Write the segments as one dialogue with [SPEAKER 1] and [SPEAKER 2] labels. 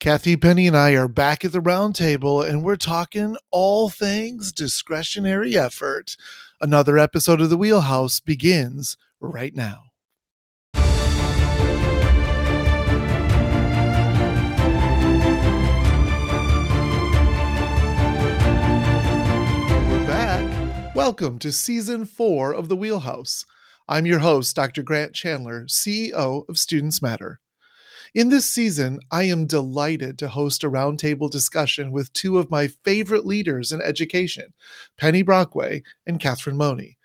[SPEAKER 1] Kathy Penny and I are back at the round table and we're talking all things discretionary effort. Another episode of The Wheelhouse begins right now. We're back. Welcome to season four of The Wheelhouse. I'm your host, Dr. Grant Chandler, CEO of Students Matter. In this season, I am delighted to host a roundtable discussion with two of my favorite leaders in education, Penny Brockway and Catherine Mohney.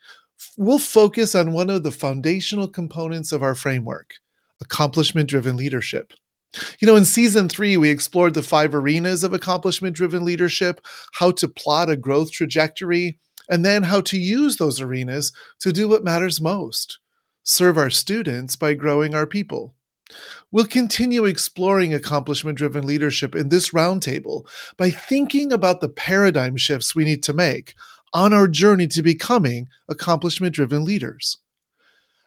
[SPEAKER 1] We'll focus on one of the foundational components of our framework accomplishment driven leadership. You know, in season three, we explored the five arenas of accomplishment driven leadership, how to plot a growth trajectory, and then how to use those arenas to do what matters most serve our students by growing our people. We'll continue exploring accomplishment driven leadership in this roundtable by thinking about the paradigm shifts we need to make on our journey to becoming accomplishment driven leaders.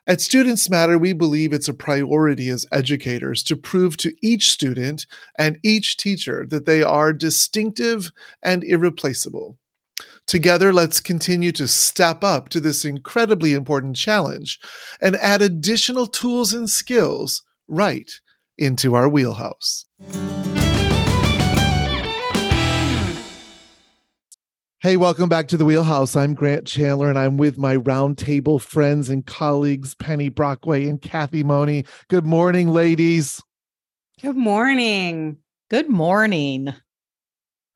[SPEAKER 1] At Students Matter, we believe it's a priority as educators to prove to each student and each teacher that they are distinctive and irreplaceable. Together, let's continue to step up to this incredibly important challenge and add additional tools and skills right into our wheelhouse. Hey, welcome back to the Wheelhouse. I'm Grant Chandler, and I'm with my roundtable friends and colleagues, Penny Brockway and Kathy Mohney. Good morning, ladies.
[SPEAKER 2] Good morning.
[SPEAKER 3] Good morning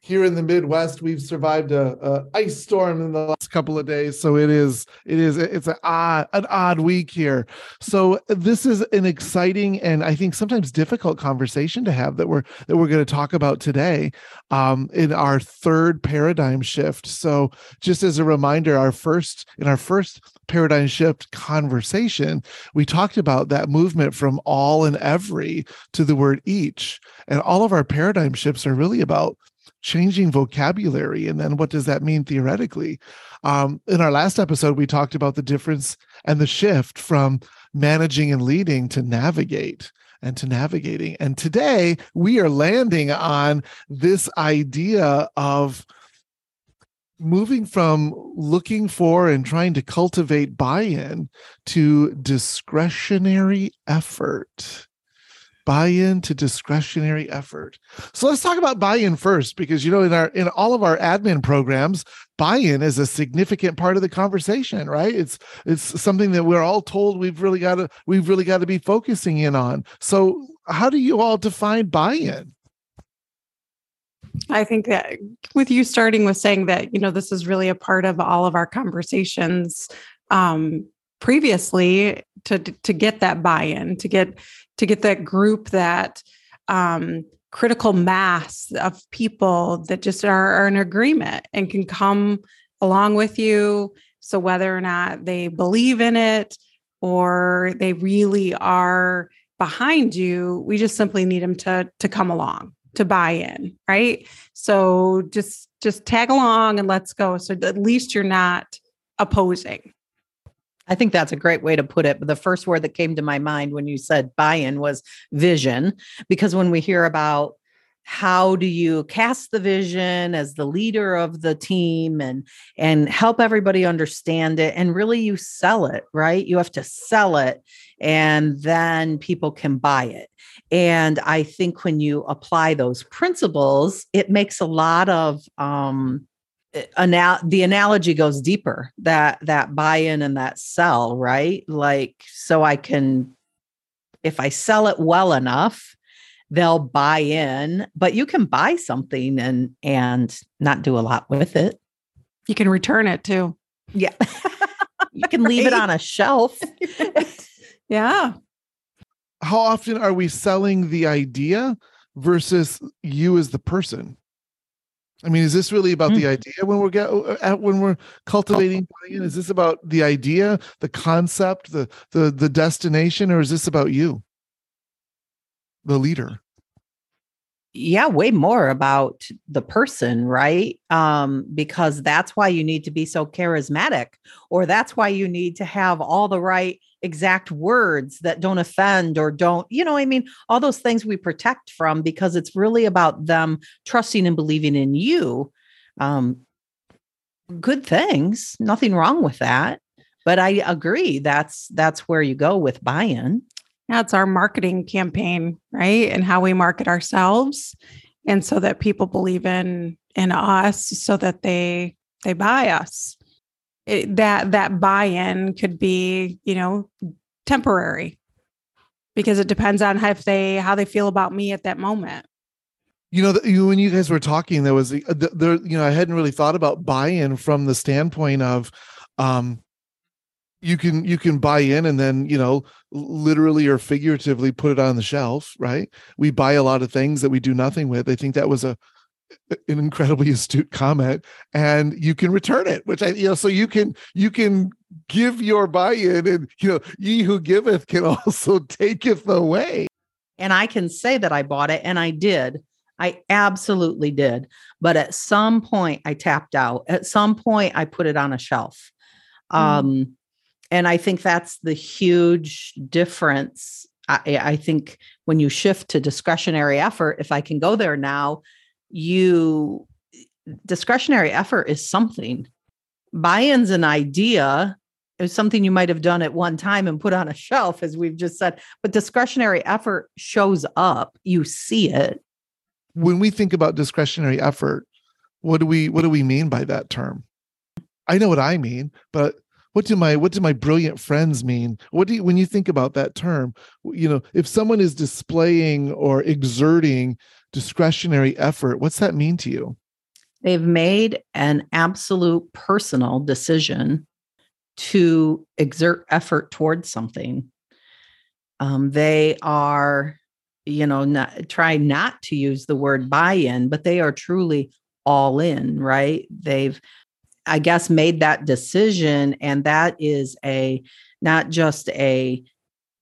[SPEAKER 1] here in the Midwest, we've survived a, a, ice storm in the last couple of days, so it is it is it's an odd an odd week here. So this is an exciting and I think sometimes difficult conversation to have that we're that we're going to talk about today um, in our third paradigm shift. So just as a reminder, our first in our first paradigm shift conversation, we talked about that movement from all and every to the word each, and all of our paradigm shifts are really about changing vocabulary and then what does that mean theoretically? Um, in our last episode we talked about the difference and the shift from managing and leading to navigate and to navigating. And today we are landing on this idea of moving from looking for and trying to cultivate buy-in to discretionary effort buy-in to discretionary effort. So let's talk about buy-in first because you know in our in all of our admin programs buy-in is a significant part of the conversation right? It's it's something that we're all told we've really got to we've really got to be focusing in on. So how do you all define buy-in?
[SPEAKER 2] I think that with you starting with saying that, you know, this is really a part of all of our conversations um, previously to to get that buy-in, to get to get that group that um, critical mass of people that just are, are in agreement and can come along with you. So whether or not they believe in it or they really are behind you, we just simply need them to to come along to buy in, right? So just just tag along and let's go. So at least you're not opposing.
[SPEAKER 3] I think that's a great way to put it. But the first word that came to my mind when you said buy in was vision, because when we hear about how do you cast the vision as the leader of the team and and help everybody understand it and really you sell it right you have to sell it and then people can buy it and i think when you apply those principles it makes a lot of um anal- the analogy goes deeper that that buy-in and that sell right? Like so i can if i sell it well enough they'll buy in but you can buy something and and not do a lot with it.
[SPEAKER 2] You can return it too.
[SPEAKER 3] Yeah. You can leave it on a shelf.
[SPEAKER 2] Yeah.
[SPEAKER 1] How often are we selling the idea versus you as the person I mean, is this really about mm. the idea when we're get, when we're cultivating buy-in? Is this about the idea, the concept, the the the destination, or is this about you, the leader?
[SPEAKER 3] Yeah, way more about the person, right? Um, because that's why you need to be so charismatic, or that's why you need to have all the right exact words that don't offend or don't, you know, I mean, all those things we protect from because it's really about them trusting and believing in you. Um, good things, nothing wrong with that. But I agree that's that's where you go with buy-in.
[SPEAKER 2] That's our marketing campaign, right? And how we market ourselves and so that people believe in in us so that they they buy us it, that that buy-in could be you know temporary. Because it depends on how if they how they feel about me at that moment.
[SPEAKER 1] You know you, when you guys were talking there was the, there you know i hadn't really thought about buy-in from the standpoint of um you can you can buy in and then you know literally or figuratively put it on the shelf right? We buy a lot of things that we do nothing with. I think that was a an incredibly astute comment and you can return it which i you know so you can you can give your buy-in and you know ye who giveth can also taketh away
[SPEAKER 3] and i can say that i bought it and i did. I absolutely did. But at some point i tapped out. At some point i put it on a shelf. Mm. um and i think that's the huge difference. I, I think when you shift to discretionary effort if i can go there now you discretionary effort is something. Buy-in's an idea is something you might have done at one time and put on a shelf, as we've just said. But discretionary effort shows up. You see it.
[SPEAKER 1] When we think about discretionary effort, what do we what do we mean by that term? I know what I mean, but what do my what do my brilliant friends mean what do you when you think about that term you know if someone is displaying or exerting discretionary effort, what's that mean to you?
[SPEAKER 3] They've made an absolute personal decision to exert effort towards something. Um, they are, you know, not, try not to use the word buy in, but they are truly all in, right? They've, I guess, made that decision. And that is a, not just a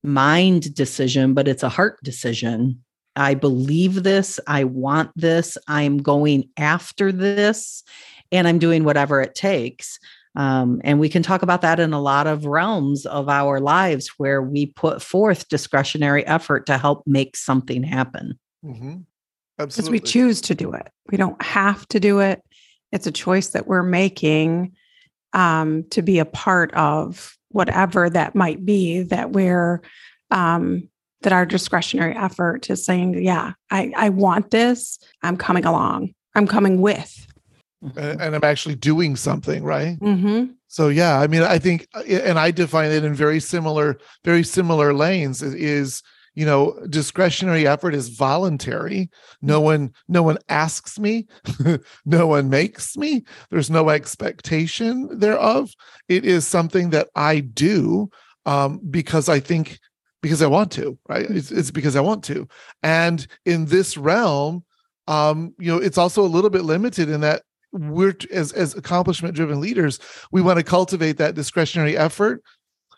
[SPEAKER 3] mind decision, but it's a heart decision I believe this. I want this. I'm going after this, and I'm doing whatever it takes. Um, and we can talk about that in a lot of realms of our lives where we put forth discretionary effort to help make something happen.
[SPEAKER 1] Mm-hmm.
[SPEAKER 2] Because we choose to do it. We don't have to do it. It's a choice that we're making um, to be a part of whatever that might be that we're um, that our discretionary effort is saying, yeah, I, I want this. I'm coming along. I'm coming with.
[SPEAKER 1] And, and I'm actually doing something, right?
[SPEAKER 2] Mm-hmm.
[SPEAKER 1] So yeah, I mean, I think, uh, and I define it in very similar, very similar lanes. Is you know, discretionary effort is voluntary. No mm-hmm. one, no one asks me, no one makes me. There's no expectation thereof. It is something that I do um, because I think because I want to, right? It's, it's because I want to. And in this realm, um, you know, it's also a little bit limited in that we're as as accomplishment driven leaders, we want to cultivate that discretionary effort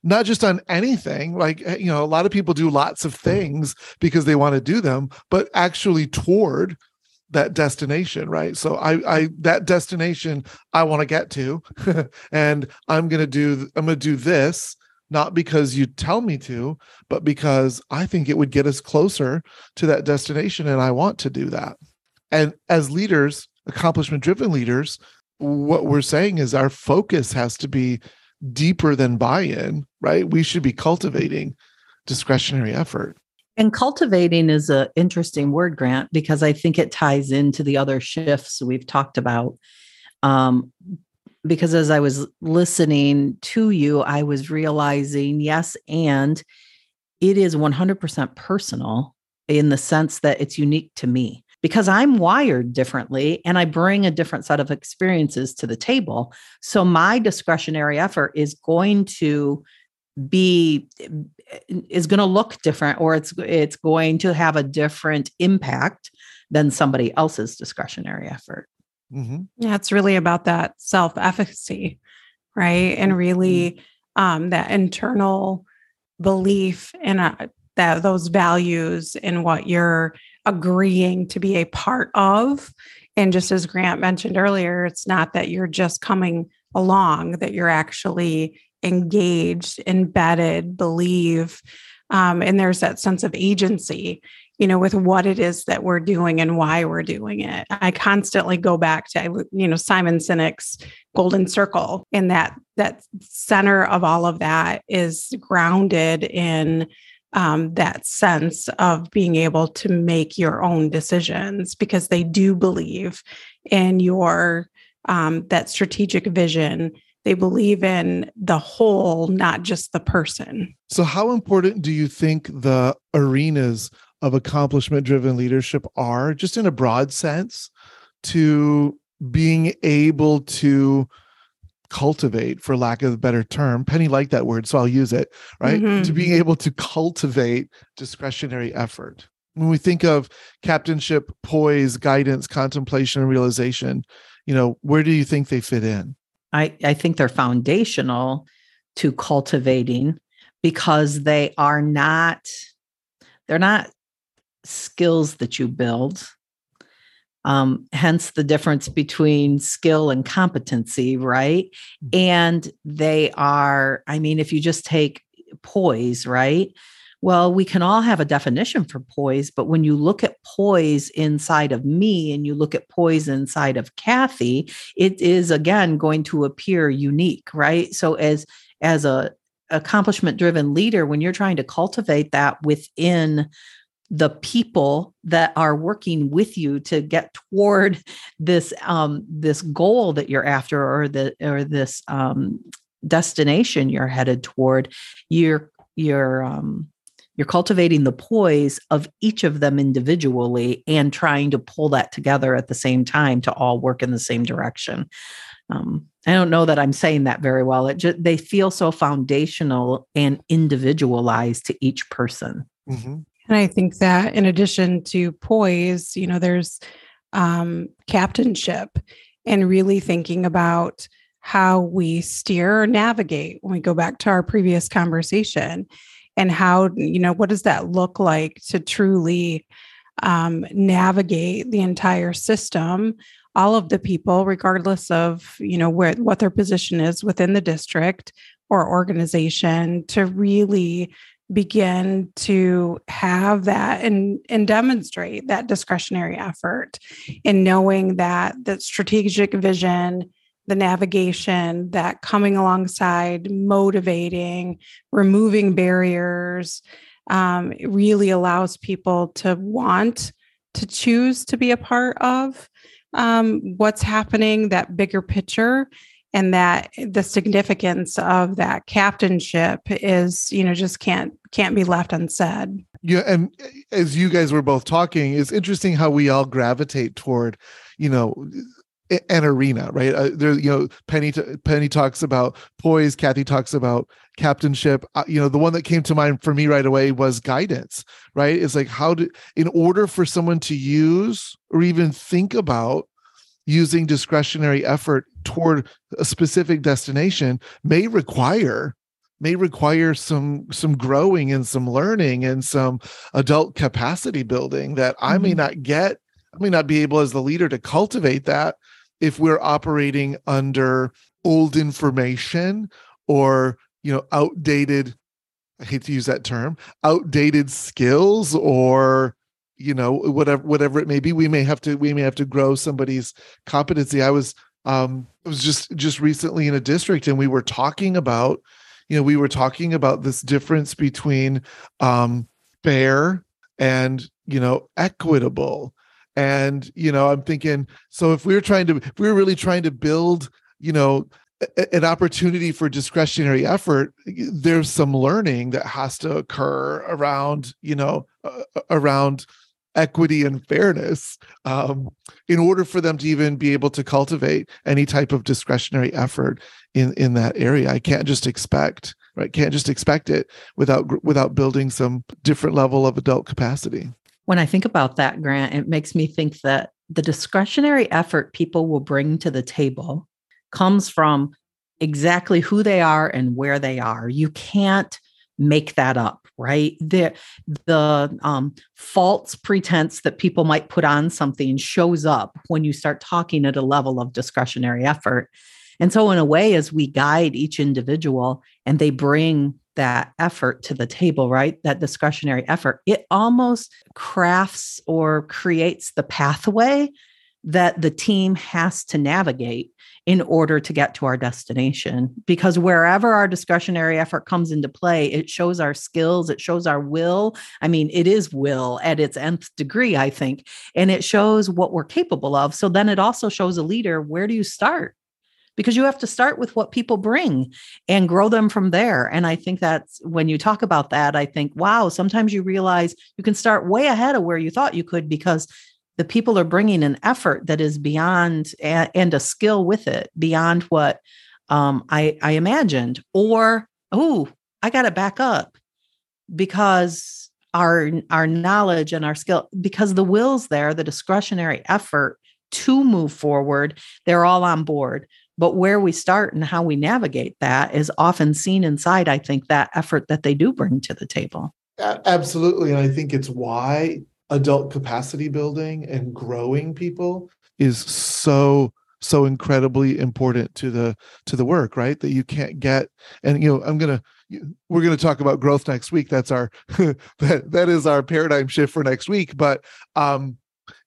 [SPEAKER 1] not just on anything like eh, you know a lot of people do lots of things because they want to do them but actually toward that destination right so i i that destination i want to get to and i'm going to do i'm going to do this not because you tell me to, but because I think it would get us closer to that destination. And I want to do that. And as leaders, accomplishment driven leaders, what we're saying is our focus has to be deeper than buy in, right? We should be cultivating discretionary effort.
[SPEAKER 3] And cultivating is an interesting word, Grant, because I think it ties into the other shifts we've talked about. Um, because as I was listening to you, I was realizing, yes, and it is 100% personal in the sense that it's unique to me because I'm wired differently and I bring a different set of experiences to the table. So my discretionary effort is going to be is going to look different or it's it's going to have a different impact than somebody else's discretionary effort.
[SPEAKER 2] Mm-hmm. Yeah, it's really about that self efficacy, right? And really mm-hmm. um, that internal belief in a, that those values and what you're agreeing to be a part of. And just as Grant mentioned earlier, it's not that you're just coming along, that you're actually engaged, embedded, believe. Um, and there's that sense of agency, you know, with what it is that we're doing and why we're doing it. I constantly go back to, you know, Simon Sinek's golden circle, and that that center of all of that is grounded in um, that sense of being able to make your own decisions because they do believe in your um, that strategic vision they believe in the whole not just the person
[SPEAKER 1] so how important do you think the arenas of accomplishment driven leadership are just in a broad sense to being able to cultivate for lack of a better term penny liked that word so i'll use it right? Mm-hmm. to being able to cultivate discretionary effort. When we think of captainship poise guidance contemplation and realization you know where do you think they fit in?
[SPEAKER 3] I i think they're foundational to cultivating because they are not they're not skills that you build um, hence the difference between skill and competency, right? Mm-hmm. And they are, I mean, if you just take poise, right? Well, we can all have a definition for poise, but when you look at poise inside of me and you look at poise inside of Kathy, it is again going to appear unique, right? So as as a accomplishment driven leader, when you're trying to cultivate that within the people that are working with you to get toward this um, this goal that you're after or the or this um, destination you're headed toward you're you're um, you're cultivating the poise of each of them individually and trying to pull that together at the same time to all work in the same direction um, I don't know that I'm saying that very well. It just, they feel so foundational and individualized to each person.
[SPEAKER 2] Mm-hmm. And I think that in addition to poise, you know, there's um, captainship and really thinking about how we steer or navigate when we go back to our previous conversation and how, you know, what does that look like to truly um, navigate the entire system all of the people regardless of you know where what their position is within the district or organization to really begin to have that and and demonstrate that discretionary effort in knowing that that strategic vision the navigation that coming alongside motivating removing barriers um, really allows people to want to choose to be a part of um, what's happening that bigger picture and that the significance of that captainship is you know just can't can't be left unsaid.
[SPEAKER 1] Yeah and as you guys were both talking it's interesting how we all gravitate toward you know an arena right? Uh, there you know penny t- penny talks about poise kathy talks about captainship. Uh, you know the one that came to mind for me right away was guidance right? It's like how do in order for someone to use or even think about using discretionary effort toward a specific destination may require may require some some growing and some learning and some adult capacity building that mm-hmm. I may mm-hmm. not get I may not be able as the leader to cultivate that if we're operating under old information or you know outdated I hate to use that term outdated skills or you know whatever whatever it may be we may have to we may have to grow somebody's competency. I was um it was just just recently in a district and we were talking about you know we were talking about this difference between um fair and you know equitable. And you know i'm thinking so if we're trying to if we were really trying to build you know an opportunity for discretionary effort there's some learning that has to occur around you know uh, around equity and fairness um, in order for them to even be able to cultivate any type of discretionary effort in in that area. I can't just expect right can't just expect it without without building some different level of adult capacity.
[SPEAKER 3] When i think about that grant it makes me think that the discretionary effort people will bring to the table comes from exactly who they are and where they are. You can't make that up right the the um, false pretense that people might put on something shows up when you start talking at a level of discretionary effort And so, in a way, as we guide each individual and they bring that effort to the table, right? That discretionary effort, it almost crafts or creates the pathway that the team has to navigate in order to get to our destination. Because wherever our discretionary effort comes into play, it shows our skills, it shows our will. I mean, it is will at its nth degree, I think, and it shows what we're capable of. So then it also shows a leader where do you start? Because you have to start with what people bring and grow them from there. And I think that's when you talk about that, I think, wow, sometimes you realize you can start way ahead of where you thought you could because the people are bringing an effort that is beyond and a skill with it beyond what um, I, I imagined. Or, oh, I got to back up because our our knowledge and our skill because the will's there, the discretionary effort to move forward, they're all on board. But where we start and how we navigate that is often seen inside, I think, that effort that they do bring to the table.
[SPEAKER 1] Absolutely. And I think it's why adult capacity building and growing people is so so incredibly important to the to the work right? That you can't get and you know i'm gonna we're gonna talk about growth next week. That's our that that is our paradigm shift for next week. But um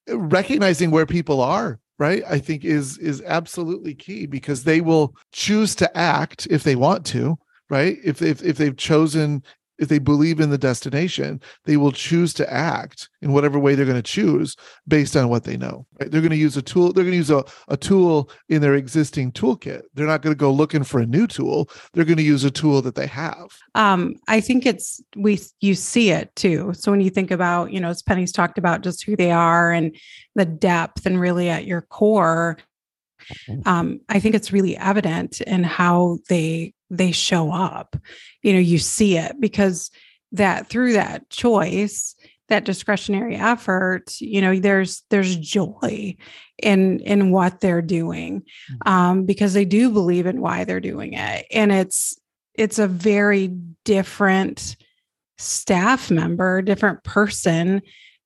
[SPEAKER 1] recognizing where people are right i think is is absolutely key because they will choose to act if they want to right? If if, if they've chosen if they believe in the destination, they will choose to act in whatever way they're going to choose based on what they know. Right? They're going to use a tool. They're going to use a, a tool in their existing toolkit. They're not going to go looking for a new tool. They're going to use a tool that they have.
[SPEAKER 2] Um, I think it's we you see it too. So when you think about, you know, as Penny's talked about just who they are and the depth and really at your core, mm-hmm. um, I think it's really evident in how they they show up you know you see it because that through that choice that discretionary effort you know there's there's joy in in what they're doing mm. um, because they do believe in why they're doing it and it's it's a very different staff member different person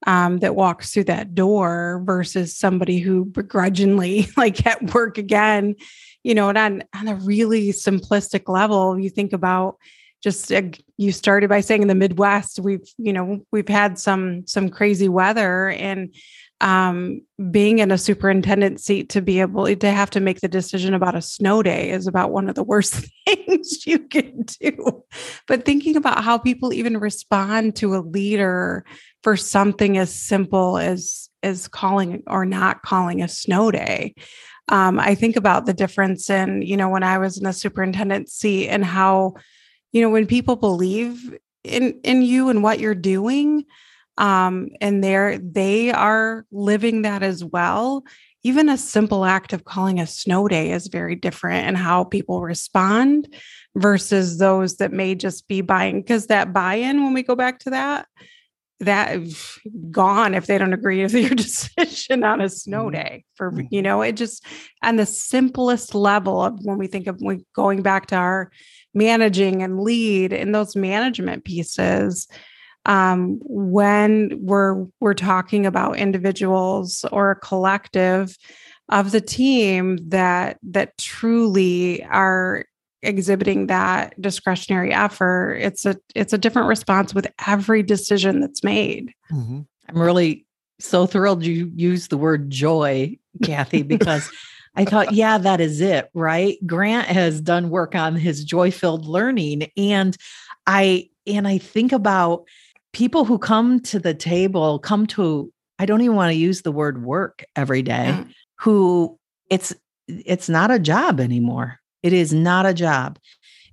[SPEAKER 2] um, that walks through that door versus somebody who begrudgingly like at work again you know, and on, on a really simplistic level, you think about just uh, you started by saying in the Midwest, we've, you know, we've had some, some crazy weather and um, being in a superintendent seat to be able to have to make the decision about a snow day is about one of the worst things you can do. But thinking about how people even respond to a leader for something as simple as as calling or not calling a snow day um, I think about the difference in, you know, when I was in the superintendent seat and how, you know, when people believe in in you and what you're doing, um, and they're they are living that as well. Even a simple act of calling a snow day is very different in how people respond versus those that may just be buying because that buy-in when we go back to that that gone if they don't agree with your decision on a snow mm-hmm. day for mm-hmm. you know it just on the simplest level of when we think of going back to our managing and lead in those management pieces um, when we're we're talking about individuals or a collective of the team that that truly are exhibiting that discretionary effort it's a it's a different response with every decision that's made
[SPEAKER 3] mm-hmm. i'm really so thrilled you used the word joy kathy because i thought yeah that is it right grant has done work on his joy filled learning and i and i think about people who come to the table come to i don't even want to use the word work every day yeah. who it's it's not a job anymore it is not a job.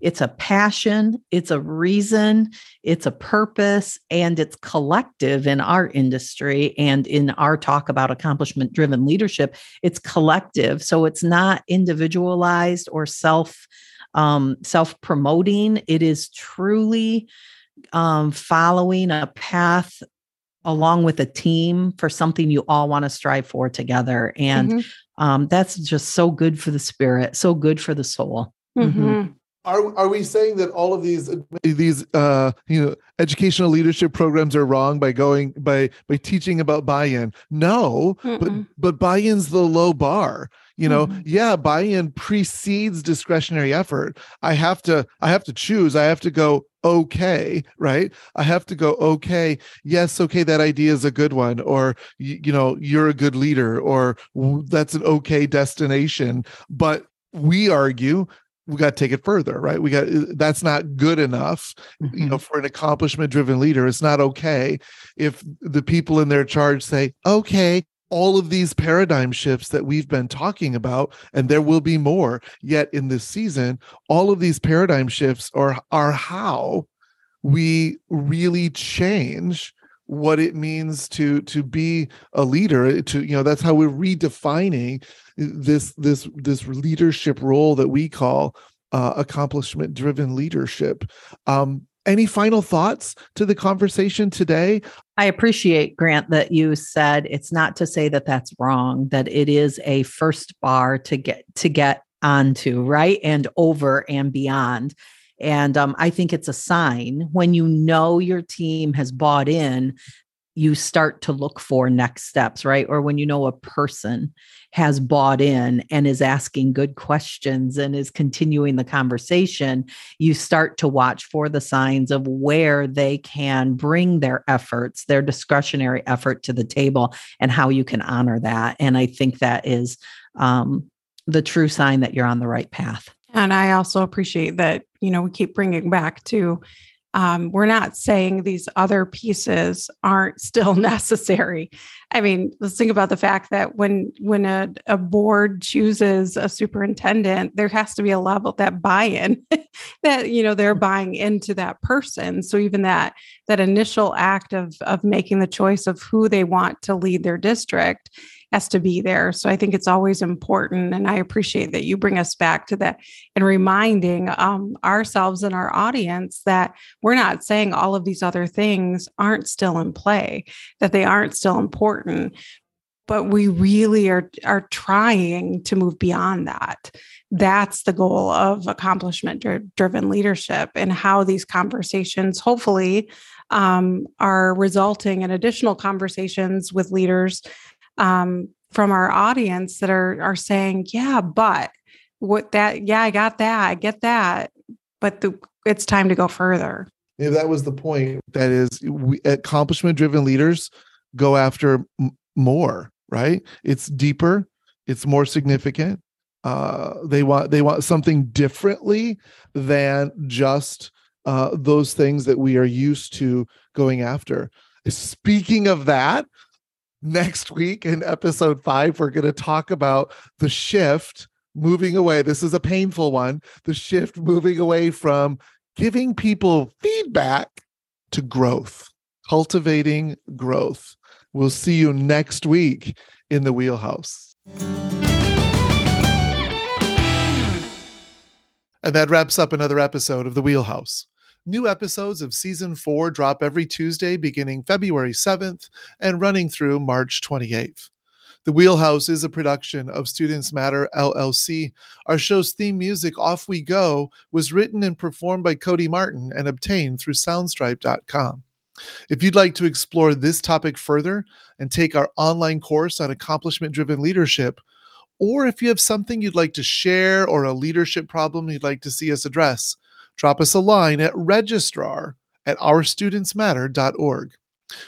[SPEAKER 3] It's a passion, it's a reason, it's a purpose, and it's collective in our industry and in our talk about accomplishment driven leadership. It's collective. So it's not individualized or self um, self promoting. It is truly um, following a path along with a team for something you all want to strive for together. And mm-hmm um, that's just so good for the spirit, so good for the soul.
[SPEAKER 2] Mm-hmm. Mm-hmm.
[SPEAKER 1] are are we saying that all of these these uh you know educational leadership programs are wrong by going by by teaching about buy-in no Mm-mm. but but buy-in's the low bar you know mm-hmm. yeah buy-in precedes discretionary effort i have to i have to choose i have to go okay right? I have to go okay yes okay that idea is a good one or you, you know you're a good leader or that's an okay destination but we argue we got to take it further right? We got uh, that's not good enough mm-hmm. you know for an accomplishment driven leader. It's not okay if the people in their charge say okay all of these paradigm shifts that we've been talking about and there will be more. Yet in this season all of these paradigm shifts are are how we really change what it means to to be a leader to you know that's how we're redefining this this this leadership role that we call uh, accomplishment driven leadership. Um any final thoughts to the conversation today?
[SPEAKER 3] I appreciate grant that you said it's not to say that that's wrong that it is a first bar to get to get onto right and over and beyond. And um, I think it's a sign when you know your team has bought in, you start to look for next steps, right? Or when you know a person has bought in and is asking good questions and is continuing the conversation, you start to watch for the signs of where they can bring their efforts, their discretionary effort to the table, and how you can honor that. And I think that is um, the true sign that you're on the right path.
[SPEAKER 2] And I also appreciate that, you know, we keep bringing back to um, we're not saying these other pieces aren't still necessary. I mean, let's think about the fact that when when a, a board chooses a superintendent, there has to be a level that buy-in that you know they're buying into that person. So even that that initial act of of making the choice of who they want to lead their district has to be there. So I think it's always important. And I appreciate that you bring us back to that and reminding um, ourselves and our audience that we're not saying all of these other things aren't still in play, that they aren't still important. But we really are, are trying to move beyond that. That's the goal of accomplishment driven leadership and how these conversations hopefully um, are resulting in additional conversations with leaders um, from our audience that are are saying, "Yeah, but what that? Yeah, I got that. I get that, but the, it's time to go further."
[SPEAKER 1] Yeah, that was the point. That is, we, accomplishment driven leaders go after m- more. Right? It's deeper. It's more significant. Uh, they want they want something differently than just uh, those things that we are used to going after. Speaking of that, next week in episode five, we're going to talk about the shift moving away. This is a painful one. The shift moving away from giving people feedback to growth, cultivating growth. We'll see you next week in the wheelhouse. And that wraps up another episode of the wheelhouse. New episodes of season four drop every Tuesday beginning February 7th and running through March 28th. The Wheelhouse is a production of Students Matter LLC. Our show's theme music, Off We Go, was written and performed by Cody Martin and obtained through Soundstripe.com. If you'd like to explore this topic further and take our online course on accomplishment driven leadership, or if you have something you'd like to share or a leadership problem you'd like to see us address, drop us a line at registrar at ourstudentsmatter.org.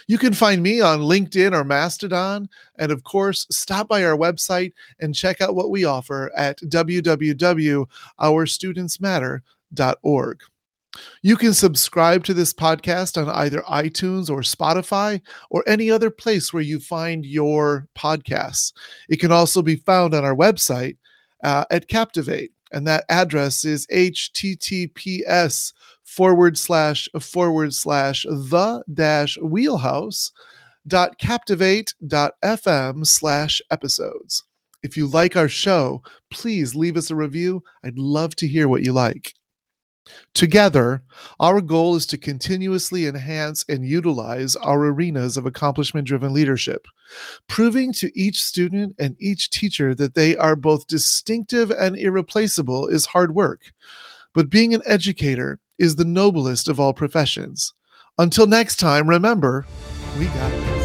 [SPEAKER 1] You can find me on LinkedIn or Mastodon. And of course, stop by our website and check out what we offer at www.ourstudentsmatter.org. You can subscribe to this podcast on either iTunes or Spotify or any other place where you find your podcasts. It can also be found on our website uh, at Captivate and that address is https forward slash forward slash the dash wheelhouse dot captivate dot fm slash episodes. If you like our show, please leave us a review. I'd love to hear what you like. Together, our goal is to continuously enhance and utilize our arenas of accomplishment driven leadership, proving to each student and each teacher that they are both distinctive and irreplaceable is hard work. but being an educator is the noblest of all professions. Until next time, remember, we got